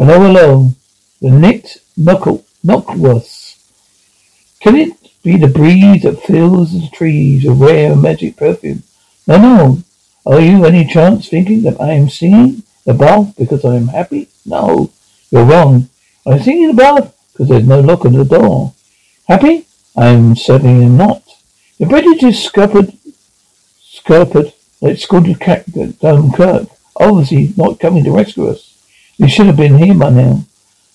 Hello, hello. The knit knuckle. Can it be the breeze that fills the trees with rare magic perfume? No, no. Are you any chance thinking that I am singing the bath because I am happy? No, you're wrong. I'm singing the bath because there's no lock on the door. Happy? I am certainly not. The British is scuppered, scuppered like cat at Dunkirk. Obviously not coming to rescue us. We should have been here by now.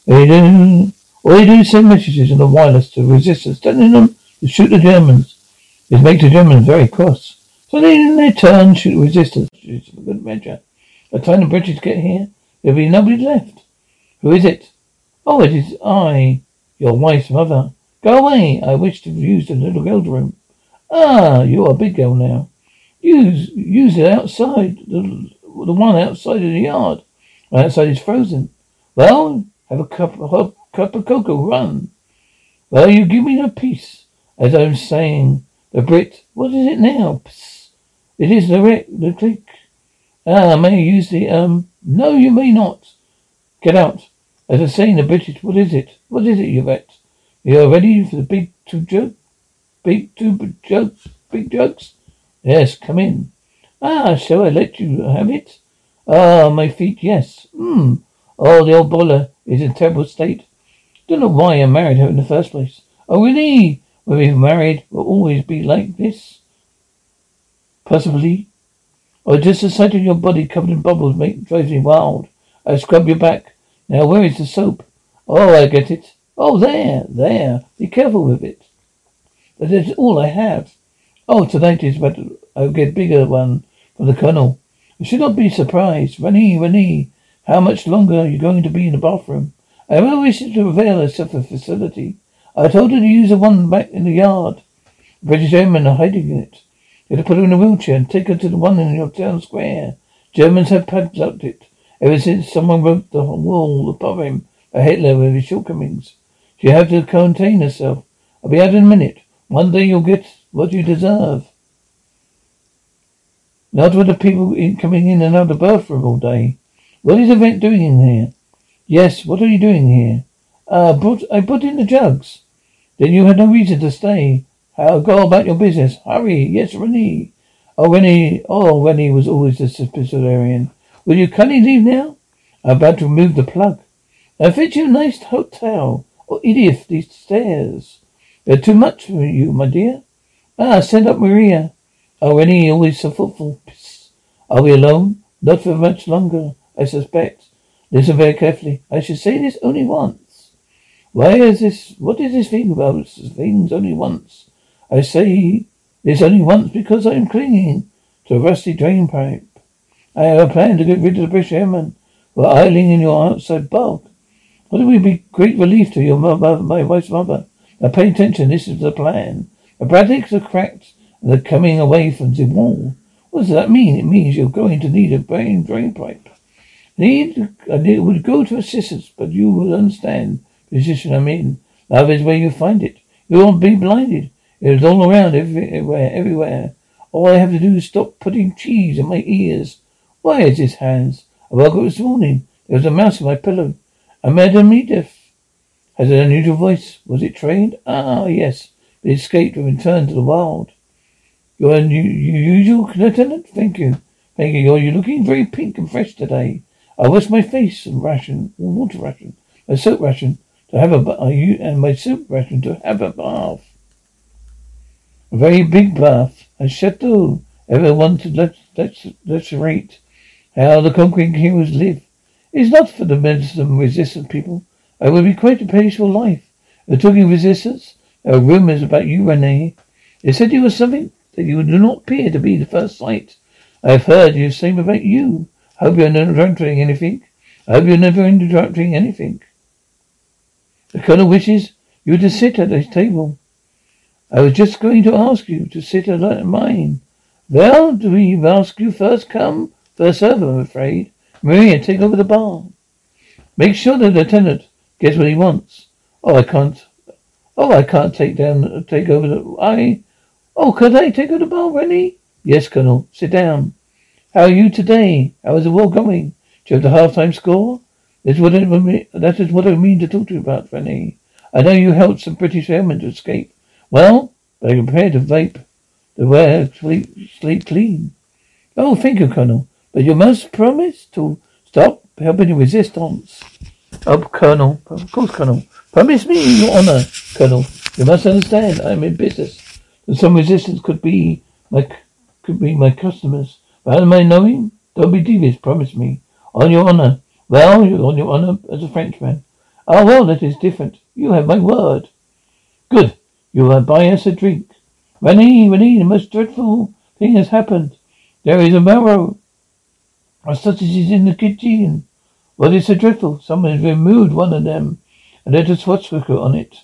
They do, all they do is send messages on the wireless to the resistance, telling them to shoot the Germans. It makes the Germans very cross. So they, in their turn, shoot resistance. It's a good measure. By the time the British get here, there'll be nobody left. Who is it? Oh, it is I, your wife's mother. Go away. I wish to use the little girl's room. Ah, you are a big girl now. Use, use it outside, the, the one outside of the yard. Right outside is frozen. Well, have a cup, a cup of cocoa, run. Well, you give me no peace. As I'm saying, the Brit, what is it now? Psst. It is the Rick, the click. Ah, may I use the, um, no, you may not. Get out. As I was saying, the British, what is it? What is it, Yvette? You are ready for the big two joke? Big two jokes? Big jokes? Yes, come in. Ah, shall I let you have it? Ah, my feet, yes. Hmm. Oh, the old boiler is in a terrible state. Don't know why I married her in the first place. Oh, really? When we're married, we'll always be like this? Possibly. Or oh, just the sight of your body covered in bubbles make, drives me wild. I scrub your back. Now, where is the soap? Oh, I get it. Oh, there, there. Be careful with it. That is all I have. Oh, tonight is but I'll get bigger one from the colonel. You should not be surprised. René, René, how much longer are you going to be in the bathroom? I have no wish to avail herself of the facility. I told her to use the one back in the yard. The British airmen are hiding in it. You have to put her in a wheelchair and take her to the one in your town square. Germans have padlocked it ever since someone wrote the wall above him a Hitler with his shortcomings. She have to contain herself. I'll be out in a minute. One day you'll get what you deserve. Not with the people in, coming in and out of the bathroom all day. What is Yvette doing in here? Yes, what are you doing here? Uh, brought, I put in the jugs. Then you had no reason to stay. How go about your business? Hurry. Yes, René. Oh, René. Oh, René was always the suspicious Will you kindly leave now? I'm about to remove the plug. I fit you a nice hotel. Oh, idiot, these stairs. They're too much for you, my dear. Ah, send up Maria. Oh, René always so thoughtful. Are we alone? Not for much longer, I suspect. Listen very carefully. I should say this only once. Why is this? What is this thing about things only once? I say this only once because I am clinging to a rusty drain pipe. I have a plan to get rid of the British airmen are idling in your outside bulk. What would be great relief to your mother, my wife's mother? Now pay attention. This is the plan. The brackets are cracked they're coming away from the wall. What does that mean? It means you're going to need a brain drain pipe. Need, I need, would go to assistance, but you will understand the position I'm in. Love is where you find it. You won't be blinded. It is all around, everywhere, everywhere. All I have to do is stop putting cheese in my ears. Why is this, Hans? I woke up this morning. There was a mouse in my pillow. A Madame Edith has an unusual voice. Was it trained? Ah, yes. It escaped and returned to the wild. Your usual lieutenant? Thank you. Thank you. You're looking very pink and fresh today. I wash my face and ration, water ration, my soap ration to have a uh, and my soap ration to have a bath. A very big bath. A chateau. Ever want to let let's let's rate how the conquering heroes live. It's not for the medicine resistant people. I would be quite a peaceful life. We're talking resistance. There are rumors about you, René. They said you were something that you do not appear to be the first sight. I have heard you say about you. I Hope you are not doing anything. I hope you're never interrupting anything. The colonel wishes you to sit at his table. I was just going to ask you to sit at mine. Well, do we ask you first come, first serve, I'm afraid. Maria, take over the bar. Make sure that the lieutenant gets what he wants. Oh, I can't. Oh, I can't take down, take over the, I, oh, could I take over the bar, really? Yes, Colonel. Sit down. How are you today? How is the war going? Do you have the half-time score? That's what I mean, that is what I mean to talk to you about, Fanny. I know you helped some British airmen to escape. Well, they prepared to vape, to wear, sleep, sleep clean. Oh, thank you, Colonel. But you must promise to stop helping the resistance. Oh, Colonel. Of course, Colonel. Promise me your honor, Colonel. You must understand, I am in business. And some resistance could be my, could be my customers. But how am I knowing? Don't be devious, promise me. On your honor. Well, you're on your honor as a Frenchman. Ah, well, that is different. You have my word. Good. You will buy us a drink. René, René, the most dreadful thing has happened. There is a marrow of sausages in the kitchen. What is so dreadful? Someone has removed one of them and there's a swastika on it.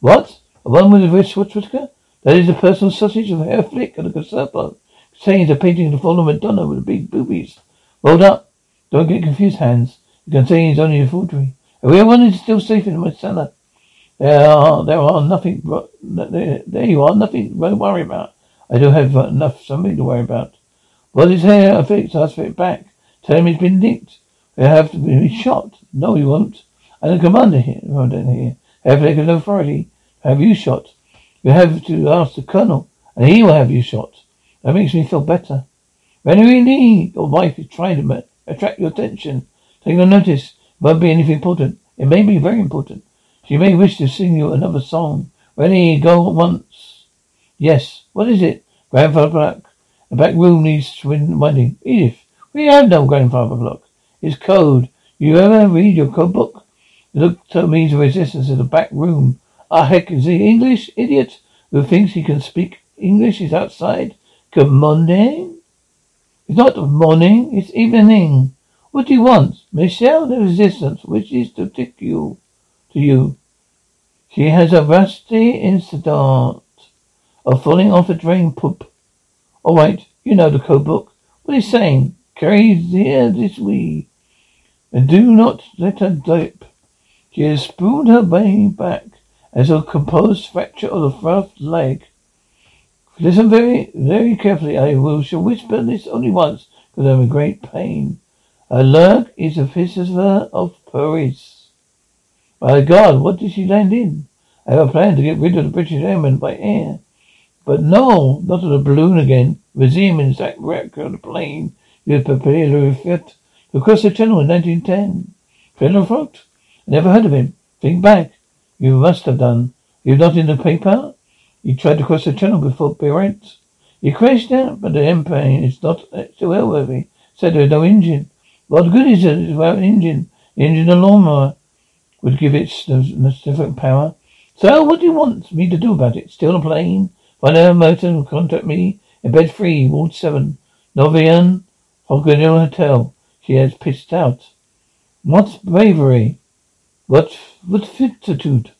What? A one with a red swastika? That is a personal sausage of Herr Flick and a Gestapo. Contains a painting of the fallen Madonna with big boobies. Rolled up. Don't get confused, Hans. It contains only a forgery. Everyone is still safe in my cellar. There are, there are nothing, there, there you are, nothing to worry about. I do have enough, something to worry about. What is here? I fix, ask for it back. Tell him he's been nicked. He'll have to be shot. No, he won't. I'm the commander here, commander here. Have taken authority. Have you shot? You have to ask the colonel, and he will have you shot. That makes me feel better. René Lee, your wife is trying to attract your attention. Take no notice. It won't be anything important. It may be very important. She may wish to sing you another song. Ready, go at once. Yes. What is it? Grandfather Clock. The back room needs winding. Edith, we have no grandfather clock. It's code. You ever read your code book? It looks to me the resistance in the back room. Ah, heck, is he English? Idiot who thinks he can speak English is outside. Good morning. It's not morning, it's evening. What do you want? Michelle, the resistance wishes to take you to you. She has a rusty incident of falling off a drain poop. All right, you know the code book. What is saying? Carry here this way, and do not let her dip. She has spooned her way back as a composed fracture of the front leg. Listen very, very carefully. I will shall whisper this only once, because I'm in great pain. A lurk is a visitor of Paris. My God, what did she land in? I have a plan to get rid of the British airmen by air. But no, not of the balloon again. Resume in Zach wreck on the plane you had prepared to refit across the channel in 1910. General Frost? I never heard of him. Think back. You must have done. You're not in the paper? You tried to cross the channel before Blériot. You crashed out, but the airplane is not still airworthy. Said there was no engine. What good is it without an engine? The engine a lawnmower would give it different power. So what do you want me to do about it? Steal a plane? Find a motor and contact me in bed three, Ward seven. Novian Hoganil Hotel. She has pissed out. What bravery? What what fortitude?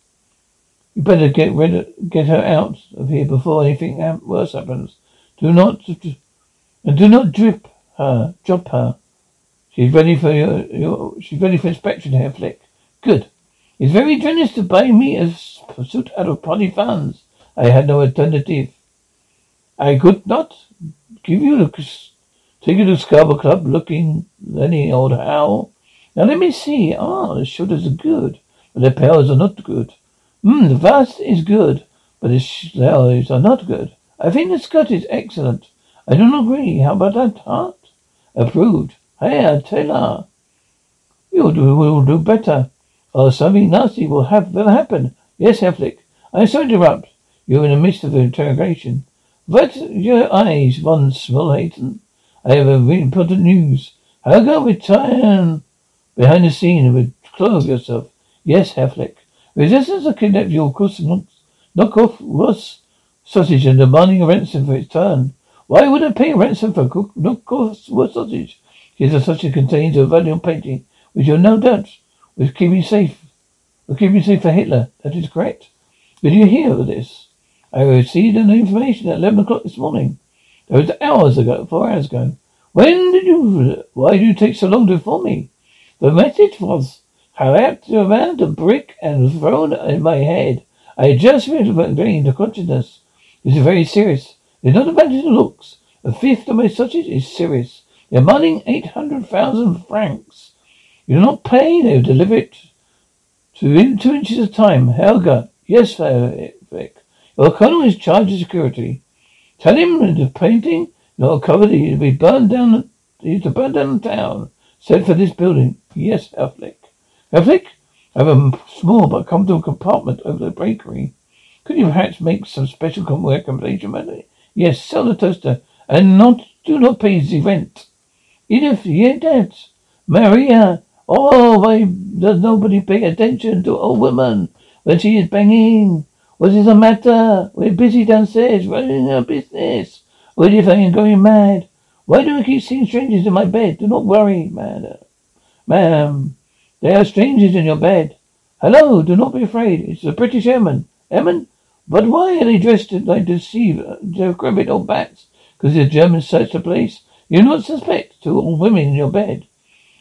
You better get rid of, get her out of here before anything worse happens. Do not and do not drip her, drop her. She's ready for your, your she's ready for inspection Herr, Flick. Good. It's very generous to buy me a suit out of party funds. I had no alternative. I could not give you the take you to Scarborough Club looking any old how. Now let me see. Ah, the shoulders are good, but the pearls are not good. Hmm, the vest is good, but the sleeves are not good. I think the skirt is excellent. I don't agree. How about that heart? Approved. Hey, Taylor. You'll do, will do better. Or something nasty will have will happen. Yes, Herr Flick. I'm sorry to interrupt. You're in the midst of an interrogation. But your eyes, von Smallhausen. I have a really important news. How go return behind the scene and clothe yourself? Yes, Herr Flick. Resistance have kidnapped your. Knockwurst sausage and demanding a ransom for its turn. Why would I pay ransom for cook, knock off Ross sausage? A sausage contains a valuable painting We shall no doubt will keep you safe. Will keep you safe for Hitler. That is correct. Did you hear of this? I received an information at eleven o'clock this morning. That was hours ago, four hours ago. When did you? Why did you take so long to inform me? The message was wrapped around a brick and thrown in my head. I just regained the consciousness. This is very serious. It's not about it looks. A fifth of my sausage is serious. You're demanding eight hundred thousand francs. You do not pay, they deliver it to in two inches of time. Helga, yes, Vic. Your colonel is charged of security. Tell him the painting not covered, he'll be burned down he's to burn down the town. Send for this building. Yes, Herr Flick. Herr Flick, I have a small but comfortable compartment over the bakery. Could you perhaps make some special accommodation about? Yes, sell the toaster and not do not pay the rent. Edith, yeah, that. Maria, oh, why does nobody pay attention to a woman when she is banging? What is the matter? We're busy downstairs running our business. What if I am going mad? Why do I keep seeing strangers in my bed? Do not worry, madam. Ma'am, there are strangers in your bed. Hello, do not be afraid. It's the British airmen. Airmen? But why are they dressed like deceive, decrepit old bats? Because the Germans searched the place? You not suspect two old women in your bed.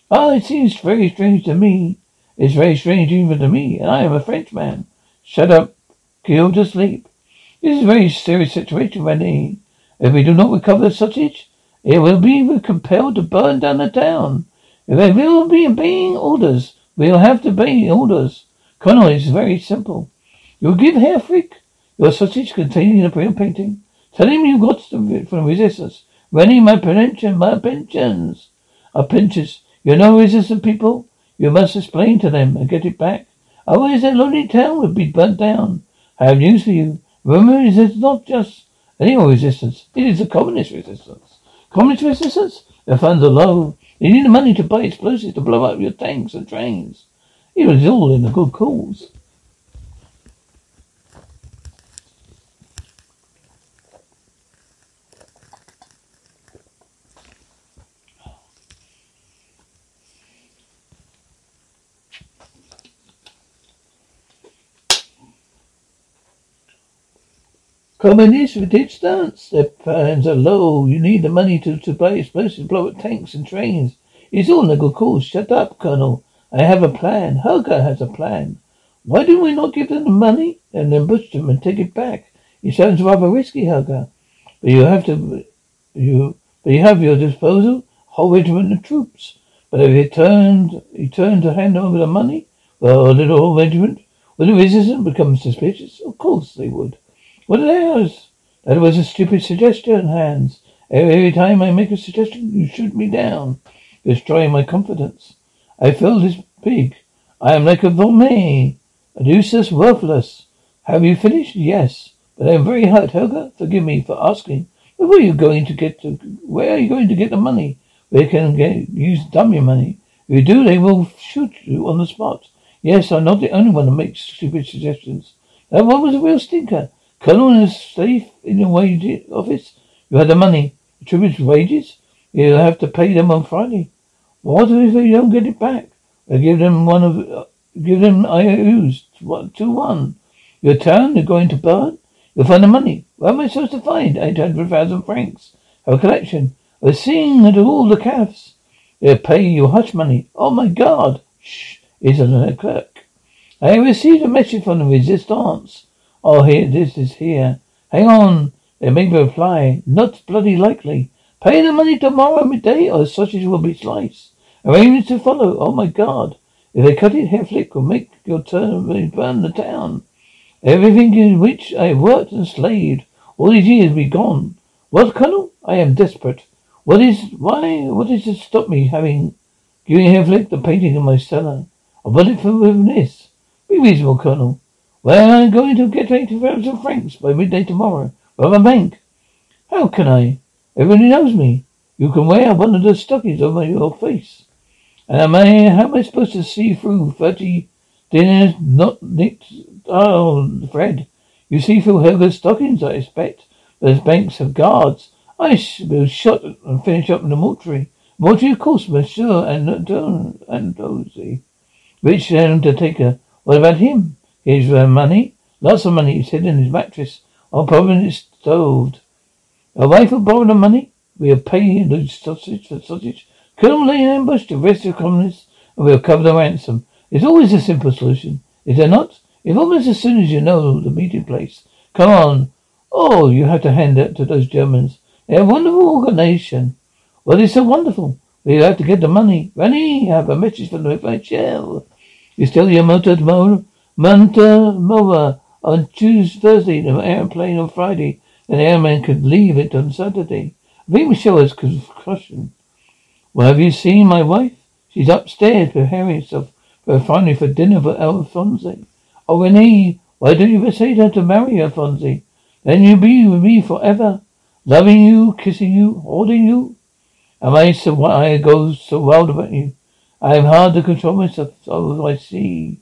Ah, it seems very strange to me. It's very strange even to me, and I am a Frenchman. Shut up. Killed to sleep. This is a very serious situation, René. If we do not recover the sausage, it will be compelled to burn down the town. If they will be obeying orders, we'll have to obey orders. Colonel, it's very simple. You'll give Herr Flick your sausage containing the real painting. Tell him you got it from resistance. Running my pension, my pensions. Our pensions. You know resistant people? You must explain to them and get it back. Otherwise that lonely town would be burnt down. I have news for you. Remember, is not just any resistance. It is the communist resistance. Communist resistance? The funds are low. They need the money to buy explosives to blow up your tanks and trains. It was all in a good cause. Communists with its stance. Their plans are low. You need the money to, to buy explosives, blow up tanks and trains. It's all in a good cause. Shut up, Colonel. I have a plan. Helga has a plan. Why do we not give them the money and then push them and take it back? It sounds rather risky, Helga. But you have to, you, but you have your disposal whole regiment of troops. But if he turned, he turned to hand over the money, well, a little regiment, would the resistance become suspicious? Of course they would. What else? That was a stupid suggestion, Hans. Every time I make a suggestion, you shoot me down, destroying my confidence. I feel this big. I am like a vomit, a useless, worthless. Have you finished? Yes. But I am very hurt, Helga. Forgive me for asking. Where are you going to get to, where are you going to get the money? Where can get, use dummy money? If you do, they will shoot you on the spot. Yes, I'm not the only one that makes stupid suggestions. That one was a real stinker. Colonel is safe in the wage office. You had the money. The tributes wages. You'll have to pay them on Friday. What if they don't get it back? I give them one of, uh, give them IOUs, two one. Your town they're going to burn? You'll find the money. Where am I supposed to find 800,000 francs? Have a collection. We're seeing at all the calves. They'll pay you hush money. Oh my God. Shh. It's a clerk. I received a message from the resistance. Oh, here, this is here. Hang on. They may reply. Not bloody likely. Pay the money tomorrow midday or the sausage will be sliced. Arrangements to follow. Oh my God. If they cut it, Herr Flick will make your turn and burn the town. Everything in which I worked and slaved all these years be gone. What, Colonel? I am desperate. What is, why, what is to stop me having, giving Herr Flick the painting in my cellar? I'll put it for this. Be reasonable, Colonel. Well, I'm going to get eighty thousand francs by midday tomorrow from a bank. How can I? Everybody knows me. You can wear one of the stockings over your face. And am I, how am I supposed to see through thirty dinners not nicked? Oh, Fred, you see through Helga's stockings, I expect. Those banks have guards. I will shot and finish up in the mortuary. Mortuary, of course, monsieur, and Don and Dozy. Rich undertaker. What about him? Here's uh, money. Lots of money. He's hidden in his mattress. Or probably it's stowed. A wife will borrow the money. We'll pay the sausage for sausage. Colonel lay in ambush to arrest the communists, and we'll cover the ransom. It's always a simple solution, is there not? If almost as soon as you know the meeting place. Come on. Oh, you have to hand it to those Germans. They're a wonderful organization. Well, it's so wonderful. We have to get the money. René, I have a message from the FHL. You still your motor tomorrow? Mova on Tuesday, Thursday, the airplane on Friday. The airman could leave it on Saturday. I think show us concussion. Well, have you seen my wife? She's upstairs preparing herself for finally for dinner for Alphonse. Oh, René, why don't you persuade her to marry Alphonse? Then you'll be with me forever, loving you, kissing you, holding you. Am I so why I go so wild about you? I am hard to control myself, so I see.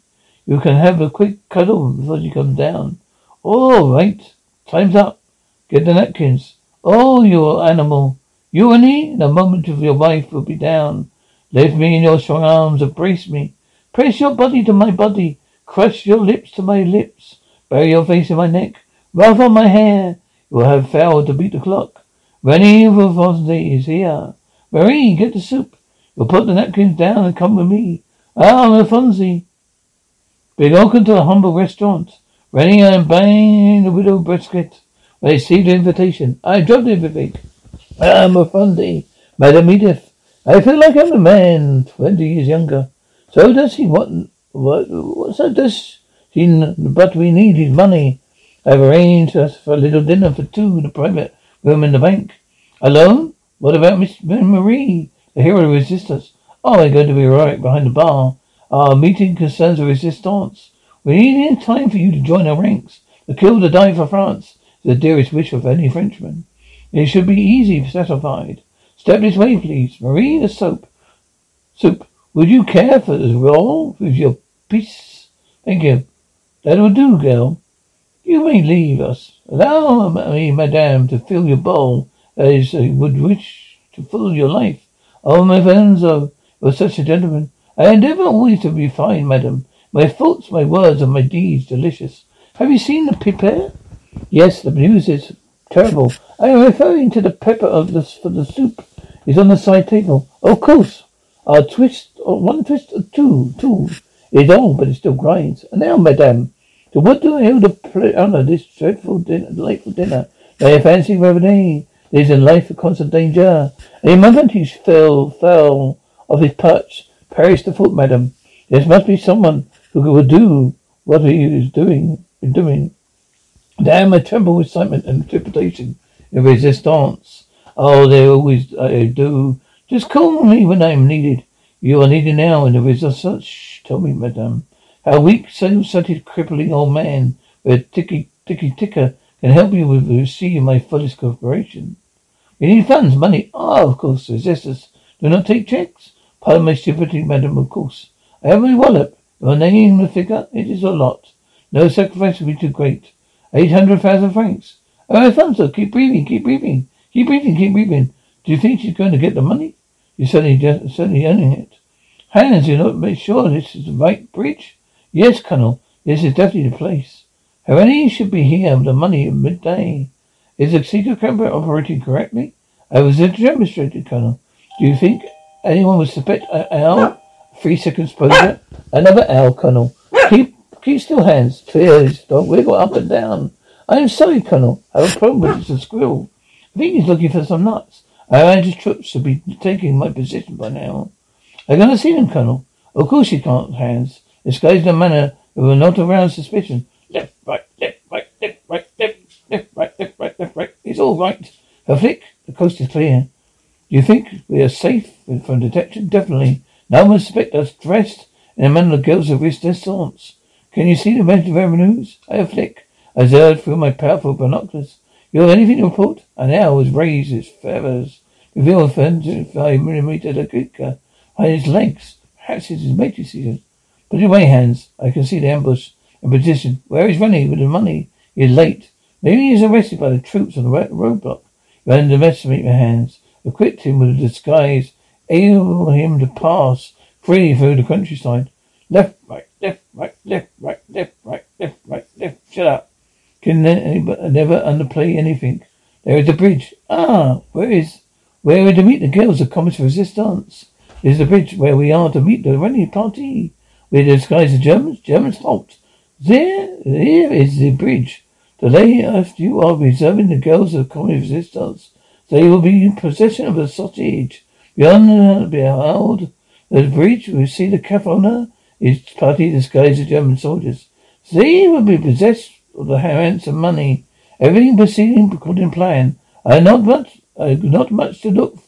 You can have a quick cuddle before you come down. All right, time's up. Get the napkins. Oh, you animal. You and he, in a moment of your wife will be down. Lift me in your strong arms, embrace me. Press your body to my body. Crush your lips to my lips. Bury your face in my neck. Ruff on my hair. You have failed to beat the clock. René Fonzie is here. Marie, get the soup. You'll put the napkins down and come with me. Ah, Alfonsi. Be welcome to a humble restaurant. running I am buying the widow brisket. I received the invitation. I dropped the invitation. Ah, Alfonsi. Madam Edith. I feel like I'm a man, twenty years younger. So does he. What, what, that does he, but we need his money. I've arranged us for a little dinner for two in a private room in the bank. Alone? What about Miss Marie, the hero of resistance? Oh, I'm going to be right behind the bar. Our meeting concerns the resistance. We need time for you to join our ranks. The kill to die for France is the dearest wish of any Frenchman. It should be easy satisfied. Step this way, please. Marie, the soap. Soup. Would you care for the roll with your piece? Thank you. That will do, girl. You may leave us. Allow me, madame, to fill your bowl as I would wish to fill your life. Oh, my friends, oh, you're such a gentleman. I endeavour always to be fine, madam. My thoughts, my words, and my deeds delicious. Have you seen the pepper? Yes, the news is terrible. I am referring to the pepper of the for the soup. It's on the side table. Of course. A twist, oh, one twist, or two, two. It's old, but it still grinds. And now, madame, to what do I owe the honour this dreadful dinner, delightful dinner? May I fancy Revenue? Is in life of constant danger. A moment he fell, fell off his perch, perished the thought, madam. There must be someone who will do what he is doing, doing. Damn, I tremble with excitement and trepidation in resistance. Oh, they always I do. Just call me when I am needed. You are needed now, and there is a such. Tell me, madam, how weak, so-sighted, crippling old man with a ticky, ticky ticker can help you with receiving my fullest cooperation. We need funds, money. Ah, oh, of course, resistors. Do not take checks. Pardon my stupidity, madam, of course. I have my wallet. Your name, the figure, it is a lot. No sacrifice will be too great. Eight hundred thousand francs. Oh, Alfonso, keep breathing, keep breathing. Keep breathing, keep breathing. Do you think she's going to get the money? You're certainly, certainly earning it. Hans, you're not sure this is the right bridge? Yes, Colonel. This is definitely the place. Harani should be here with the money at midday. Is the secret camera operating correctly? I was demonstrated, Colonel. Do you think anyone would suspect an uh, L? Three seconds exposure. Another L, Colonel. Keep keep still, Hans. Please don't wiggle up and down. I am sorry, Colonel. I have a problem with this squirrel. I think he's looking for some nuts. Our anti troops should be taking my position by now. I'm gonna see them, Colonel. Of course you can't, Hans. Disguised in a manner that will not arouse suspicion. Left, right, left, right, left, right, left, left, right, left, right, left, right. It's all right. Herr Flick, the coast is clear. Do you think we are safe from detection? Definitely. No one suspects us dressed in a manner girls have risked their swords. Can you see the red revenues? Herr Flick, I observed through my powerful binoculars. You have anything to report? An owl has raised its feathers. Reveal a five millimeter Dakika on his legs. Perhaps it is season. Put it away, Hans. I can see the ambush in position. Where is René with the money? He is late. Maybe he is arrested by the troops on the roadblock. You underestimate your hands. Equipped him with a disguise enable him to pass freely through the countryside. Left, right, left, right, left, right, left, right, left, right, left. Shut up. Can never underplay anything. There is a bridge. Ah, where is, where are to meet the girls of Communist Resistance? This is the bridge where we are to meet the running party. We disguise the Germans. Germans halt. There, here is the bridge. Today, after you are reserving the girls of Communist Resistance, they will be in possession of a sausage. Beyond, the bridge, we see the Kafona is party disguised as German soldiers. They will be possessed of the ransom money. Everything proceeding according to plan. I have not much, I not much to look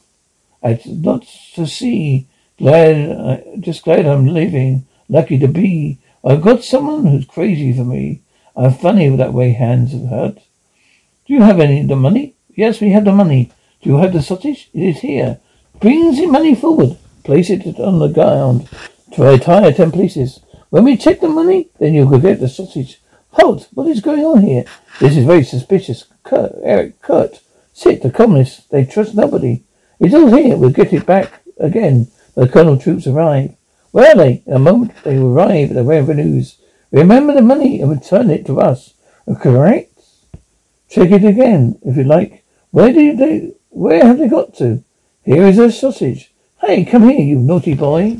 at, not to see. Glad, uh, just glad I'm living. Lucky to be. I've got someone who's crazy for me. I'm funny with that way hands have hurt. Do you have any of the money? Yes, we have the money. Do you have the sausage? It is here. Bring the money forward. Place it on the ground. Try tire ten pieces. When we check the money, then you will get the sausage. Halt! What is going on here? This is very suspicious. Kurt, Eric, Kurt. Sit, the communists. They trust nobody. It's all here. We'll get it back again. The colonel troops arrive. Where are they? In a moment they arrive at the revenues. Remember the money and return it to us. Correct? Check it again, if you like. Where do they, where have they got to? Here is a sausage. Hey, come here, you naughty boy.